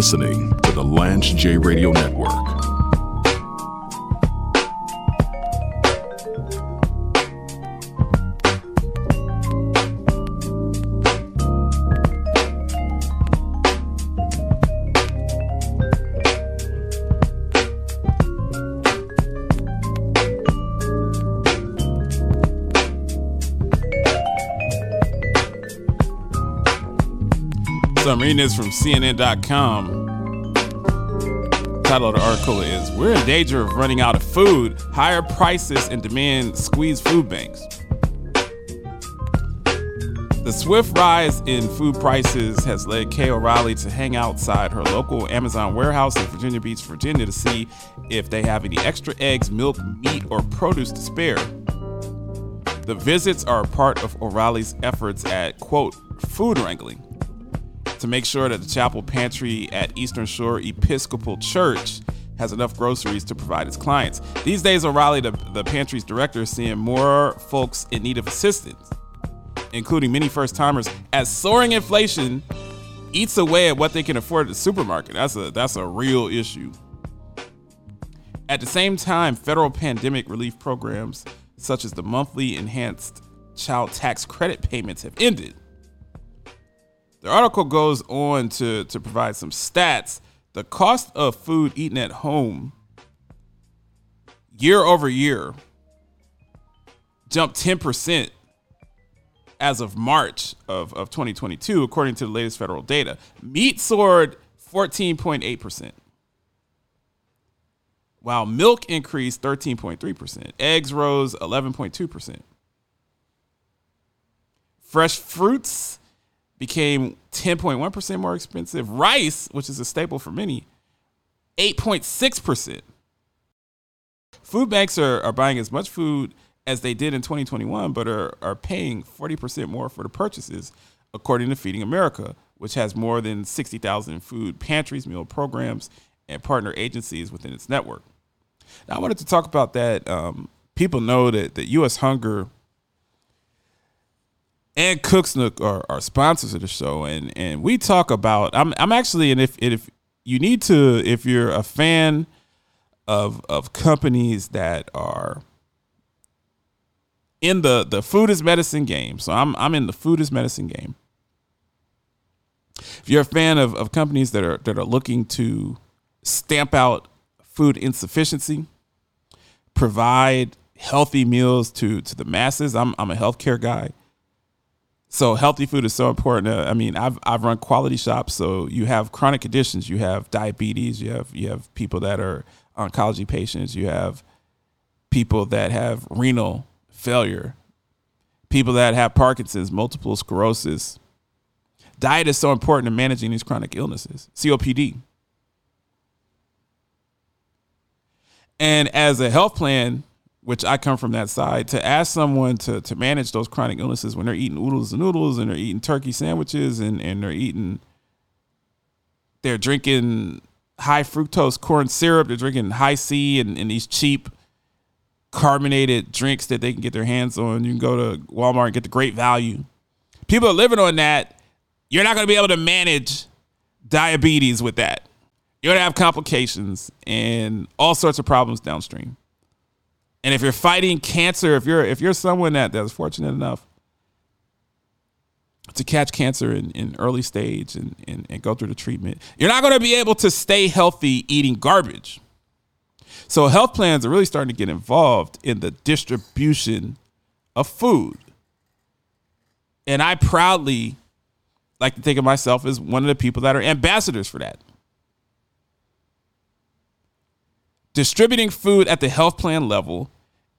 listening to the Lance J Radio Network. I'm reading this from CNN.com. Title of the article is We're in danger of running out of food. Higher prices and demand squeeze food banks. The swift rise in food prices has led Kay O'Reilly to hang outside her local Amazon warehouse in Virginia Beach, Virginia to see if they have any extra eggs, milk, meat, or produce to spare. The visits are a part of O'Reilly's efforts at, quote, food wrangling to make sure that the chapel pantry at Eastern Shore Episcopal Church has enough groceries to provide its clients. These days, O'Reilly, the, the pantry's director, is seeing more folks in need of assistance, including many first timers, as soaring inflation eats away at what they can afford at the supermarket. That's a that's a real issue. At the same time, federal pandemic relief programs such as the monthly enhanced child tax credit payments have ended. The article goes on to, to provide some stats. The cost of food eaten at home year over year jumped 10% as of March of, of 2022, according to the latest federal data. Meat soared 14.8%, while milk increased 13.3%. Eggs rose 11.2%. Fresh fruits became 10.1% more expensive. Rice, which is a staple for many, 8.6%. Food banks are, are buying as much food as they did in 2021, but are, are paying 40% more for the purchases, according to Feeding America, which has more than 60,000 food pantries, meal programs, and partner agencies within its network. Now, I wanted to talk about that. Um, people know that, that U.S. Hunger and Cooks Nook are, are sponsors of the show, and and we talk about. I'm I'm actually, and if if you need to, if you're a fan of of companies that are in the the food is medicine game, so I'm I'm in the food is medicine game. If you're a fan of, of companies that are that are looking to stamp out food insufficiency, provide healthy meals to to the masses. I'm I'm a healthcare guy. So healthy food is so important. Uh, I mean, I've I've run quality shops, so you have chronic conditions, you have diabetes, you have you have people that are oncology patients, you have people that have renal failure, people that have Parkinson's, multiple sclerosis. Diet is so important in managing these chronic illnesses, COPD. And as a health plan, which I come from that side, to ask someone to to manage those chronic illnesses when they're eating oodles and noodles and they're eating turkey sandwiches and, and they're eating they're drinking high fructose corn syrup, they're drinking Hi-C and, and these cheap carbonated drinks that they can get their hands on. You can go to Walmart and get the great value. People are living on that. You're not gonna be able to manage diabetes with that. You're gonna have complications and all sorts of problems downstream. And if you're fighting cancer, if you're if you're someone that that's fortunate enough to catch cancer in, in early stage and, and, and go through the treatment, you're not going to be able to stay healthy eating garbage. So health plans are really starting to get involved in the distribution of food. And I proudly like to think of myself as one of the people that are ambassadors for that. Distributing food at the health plan level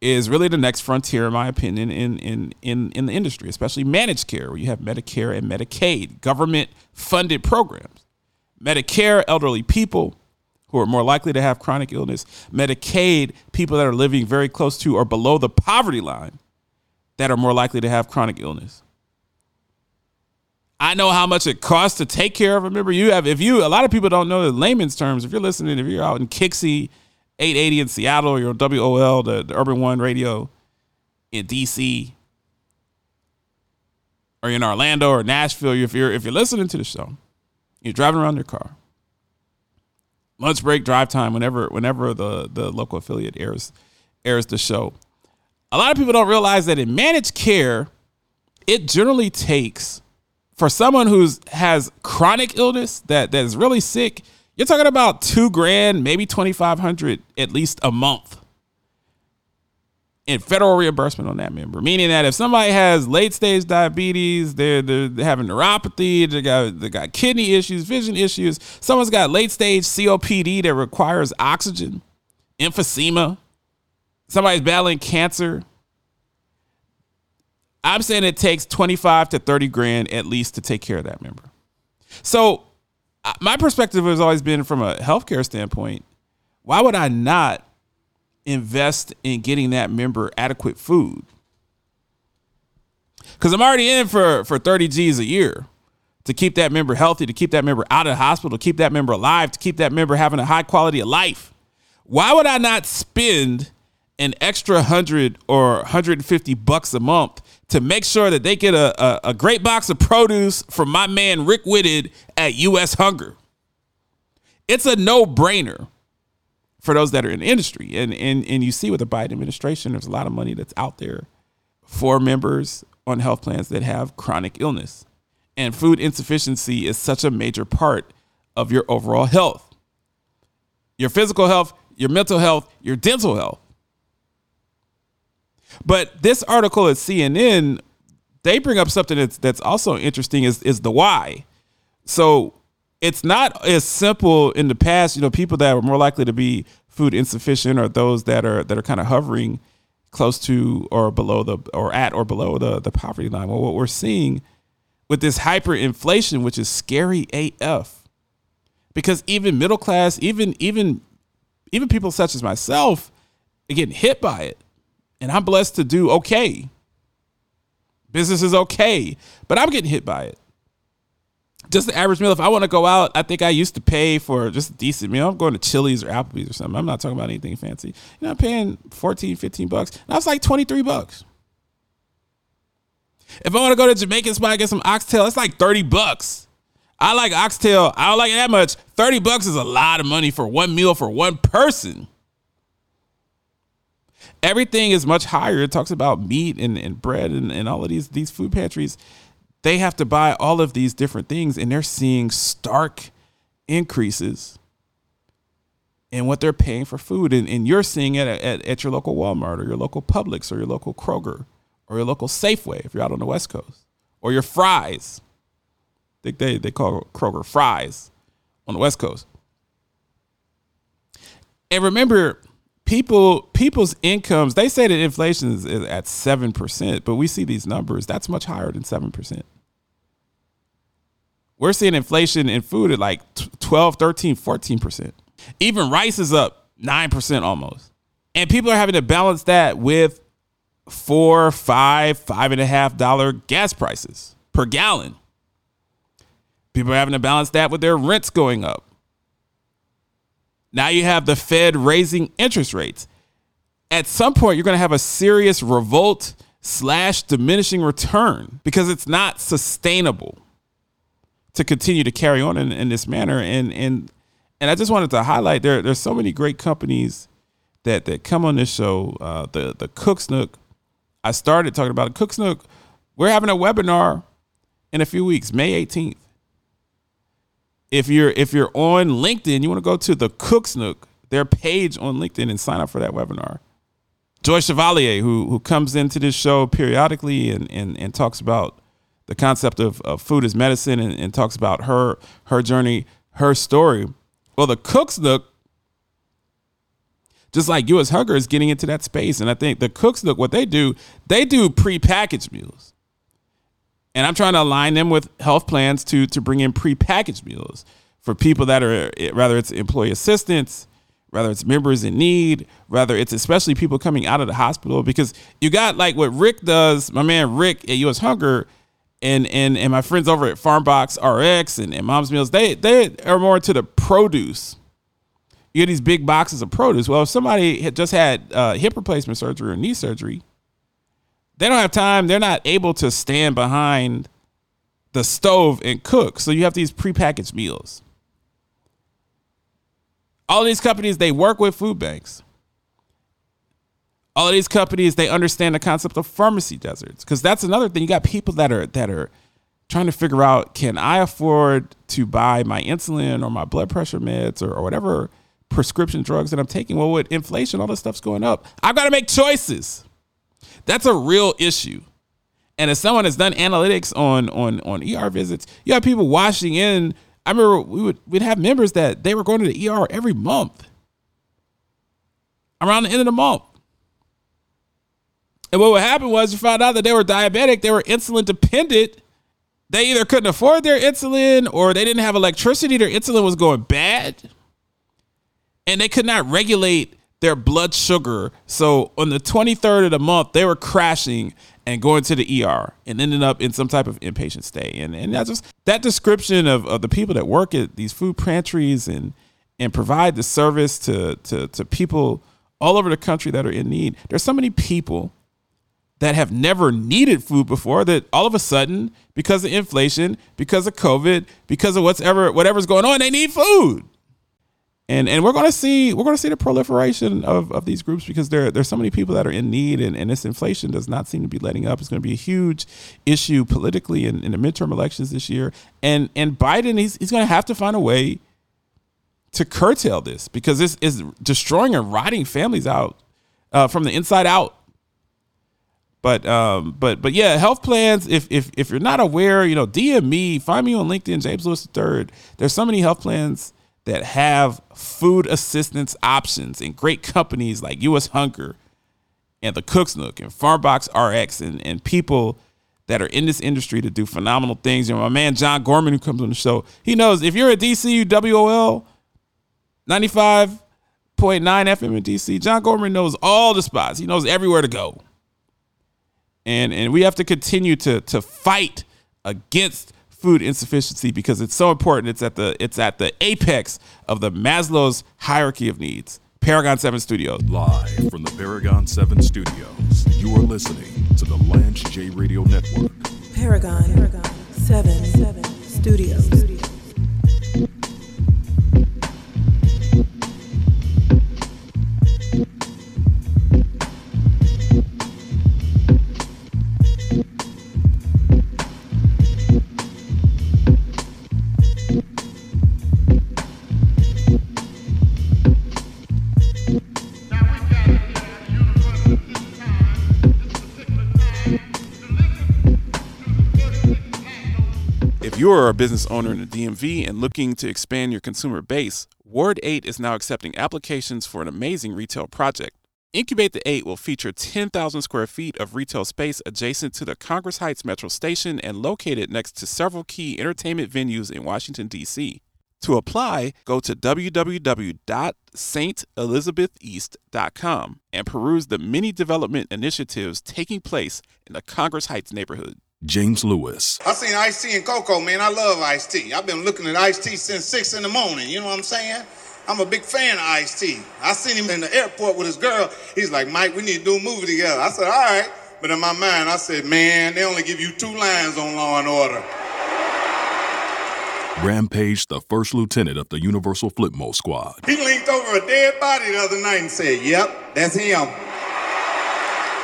is really the next frontier, in my opinion, in in in in the industry, especially managed care, where you have Medicare and Medicaid, government funded programs. Medicare, elderly people who are more likely to have chronic illness. Medicaid, people that are living very close to or below the poverty line that are more likely to have chronic illness. I know how much it costs to take care of. Remember, you have if you a lot of people don't know the layman's terms. If you're listening, if you're out in KIXI 880 in Seattle, or WOL, the, the Urban One radio in DC, or in Orlando or Nashville, if you're if you're listening to the show, you're driving around your car, lunch break, drive time, whenever whenever the the local affiliate airs airs the show. A lot of people don't realize that in managed care, it generally takes for someone who's has chronic illness that that is really sick. You're talking about two grand, maybe twenty five hundred at least a month in federal reimbursement on that member. Meaning that if somebody has late stage diabetes, they're, they're having neuropathy, they got they got kidney issues, vision issues, someone's got late stage COPD that requires oxygen, emphysema, somebody's battling cancer. I'm saying it takes 25 to 30 grand at least to take care of that member. So my perspective has always been from a healthcare standpoint, why would I not invest in getting that member adequate food. Because I'm already in for, for 30 G's a year to keep that member healthy, to keep that member out of the hospital, to keep that member alive, to keep that member having a high quality of life. Why would I not spend an extra 100 or 150 bucks a month to make sure that they get a, a, a great box of produce from my man Rick Whitted at US Hunger? It's a no brainer for those that are in the industry. And, and, and you see with the Biden administration, there's a lot of money that's out there for members on health plans that have chronic illness. And food insufficiency is such a major part of your overall health your physical health, your mental health, your dental health. But this article at CNN, they bring up something that's that's also interesting is is the why. So it's not as simple in the past. You know, people that were more likely to be food insufficient or those that are that are kind of hovering close to or below the or at or below the the poverty line. Well, what we're seeing with this hyperinflation, which is scary AF, because even middle class, even even even people such as myself, are getting hit by it, and I'm blessed to do okay. Business is okay, but I'm getting hit by it just the average meal. If I want to go out, I think I used to pay for just a decent meal. I'm going to Chili's or Applebee's or something. I'm not talking about anything fancy. You know, I'm paying 14, 15 bucks. That was like 23 bucks. If I want to go to Jamaican spot and get some oxtail, it's like 30 bucks. I like oxtail. I don't like it that much. 30 bucks is a lot of money for one meal for one person. Everything is much higher. It talks about meat and, and bread and, and all of these these food pantries they have to buy all of these different things and they're seeing stark increases in what they're paying for food. And, and you're seeing it at, at, at, your local Walmart or your local Publix or your local Kroger or your local Safeway if you're out on the West Coast or your Fry's. Think they, they call Kroger Fry's on the West Coast. And remember, people people's incomes they say that inflation is, at 7% but we see these numbers that's much higher than 7% we're seeing inflation in food at like 12 13 14% even rice is up 9% almost. And people are having to balance that with four five five and a half dollar gas prices per gallon. People are having to balance that with their rents going up now you have the Fed raising interest rates. At some point, you're going to have a serious revolt slash diminishing return because it's not sustainable to continue to carry on in, in this manner. And and and I just wanted to highlight there there's so many great companies that that come on this show. Uh, the the Cooks Nook. I started talking about Cooks Nook. We're having a webinar in a few weeks, May 18th if you're if you're on LinkedIn, you want to go to the Cooks Nook, their page on LinkedIn, and sign up for that webinar. Joy Chevalier, who who comes into this show periodically and and, and talks about the concept of, of food as medicine and, and talks about her her journey, her story. Well, the Cooks Nook, just like US Hunger, is getting into that space. And I think the Cooks Nook, what they do, they do pre-packaged meals and I'm trying to align them with health plans to to bring in prepackaged meals for people that are rather it's employee assistance, whether it's members in need, whether it's especially people coming out of the hospital because you got like what Rick does, my man Rick at US Hunger and and and my friends over at Farmbox RX and, and Mom's Meals, they they are more into the produce. You get these big boxes of produce. Well, if somebody had just had uh, hip replacement surgery or knee surgery, they don't have time. They're not able to stand behind the stove and cook. So you have these prepackaged meals. All these companies, they work with food banks. All these companies, they understand the concept of pharmacy deserts. Because that's another thing. You got people that are that are trying to figure out can I afford to buy my insulin or my blood pressure meds or, or whatever prescription drugs that I'm taking? Well, with inflation, all this stuff's going up. I've got to make choices. That's a real issue. And as someone has done analytics on on on ER visits, you have people washing in. I remember we would we'd have members that they were going to the ER every month. Around the end of the month. And what would happen was you found out that they were diabetic, they were insulin dependent. They either couldn't afford their insulin or they didn't have electricity, their insulin was going bad. And they could not regulate their blood sugar. So on the 23rd of the month, they were crashing and going to the ER and ended up in some type of inpatient stay. And and that's just that description of, of the people that work at these food pantries and and provide the service to, to to people all over the country that are in need. There's so many people that have never needed food before that all of a sudden, because of inflation, because of COVID, because of whatever whatever's going on, they need food and and we're going to see we're going to see the proliferation of, of these groups because there there's so many people that are in need and, and this inflation does not seem to be letting up. It's going to be a huge issue politically in, in the midterm elections this year. And and biden he's, he's going to have to find a way to curtail this because this is destroying and rotting families out uh, from the inside out. But um but but yeah health plans if if if you're not aware you know dm me find me on linkedin james lewis III. there's so many health plans that have food assistance options and great companies like US Hunger and the Cooks Nook and Farmbox RX and, and people that are in this industry to do phenomenal things. Know, my man John Gorman who comes on the show, he knows if you're a DCU WOL 95.9 FM in DC, John Gorman knows all the spots. He knows everywhere to go. And and we have to continue to to fight against food insufficiency because it's so important. It's at the it's at the apex of the Maslow's hierarchy of needs. Paragon 7 Studios. Live from the Paragon 7 Studios, you are listening to the Lance J Radio Network. Paragon, Paragon 7, 7 Studios. If you are a business owner in the DMV and looking to expand your consumer base, Ward 8 is now accepting applications for an amazing retail project. Incubate the 8 will feature 10,000 square feet of retail space adjacent to the Congress Heights Metro Station and located next to several key entertainment venues in Washington, D.C. To apply, go to www.stelizabeth.east.com and peruse the many development initiatives taking place in the Congress Heights neighborhood. James Lewis, I seen Ice T and Coco, man. I love Ice T. I've been looking at Ice T since six in the morning. You know what I'm saying? I'm a big fan of Ice T. I seen him in the airport with his girl. He's like, Mike, we need to do a movie together. I said, all right. But in my mind, I said, man, they only give you two lines on Law and Order. Rampage, the first lieutenant of the Universal Flipmode Squad. He linked over a dead body the other night and said, yep, that's him. Boom, no, no, no, boom.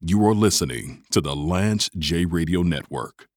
You are listening to the Lance J Radio Network.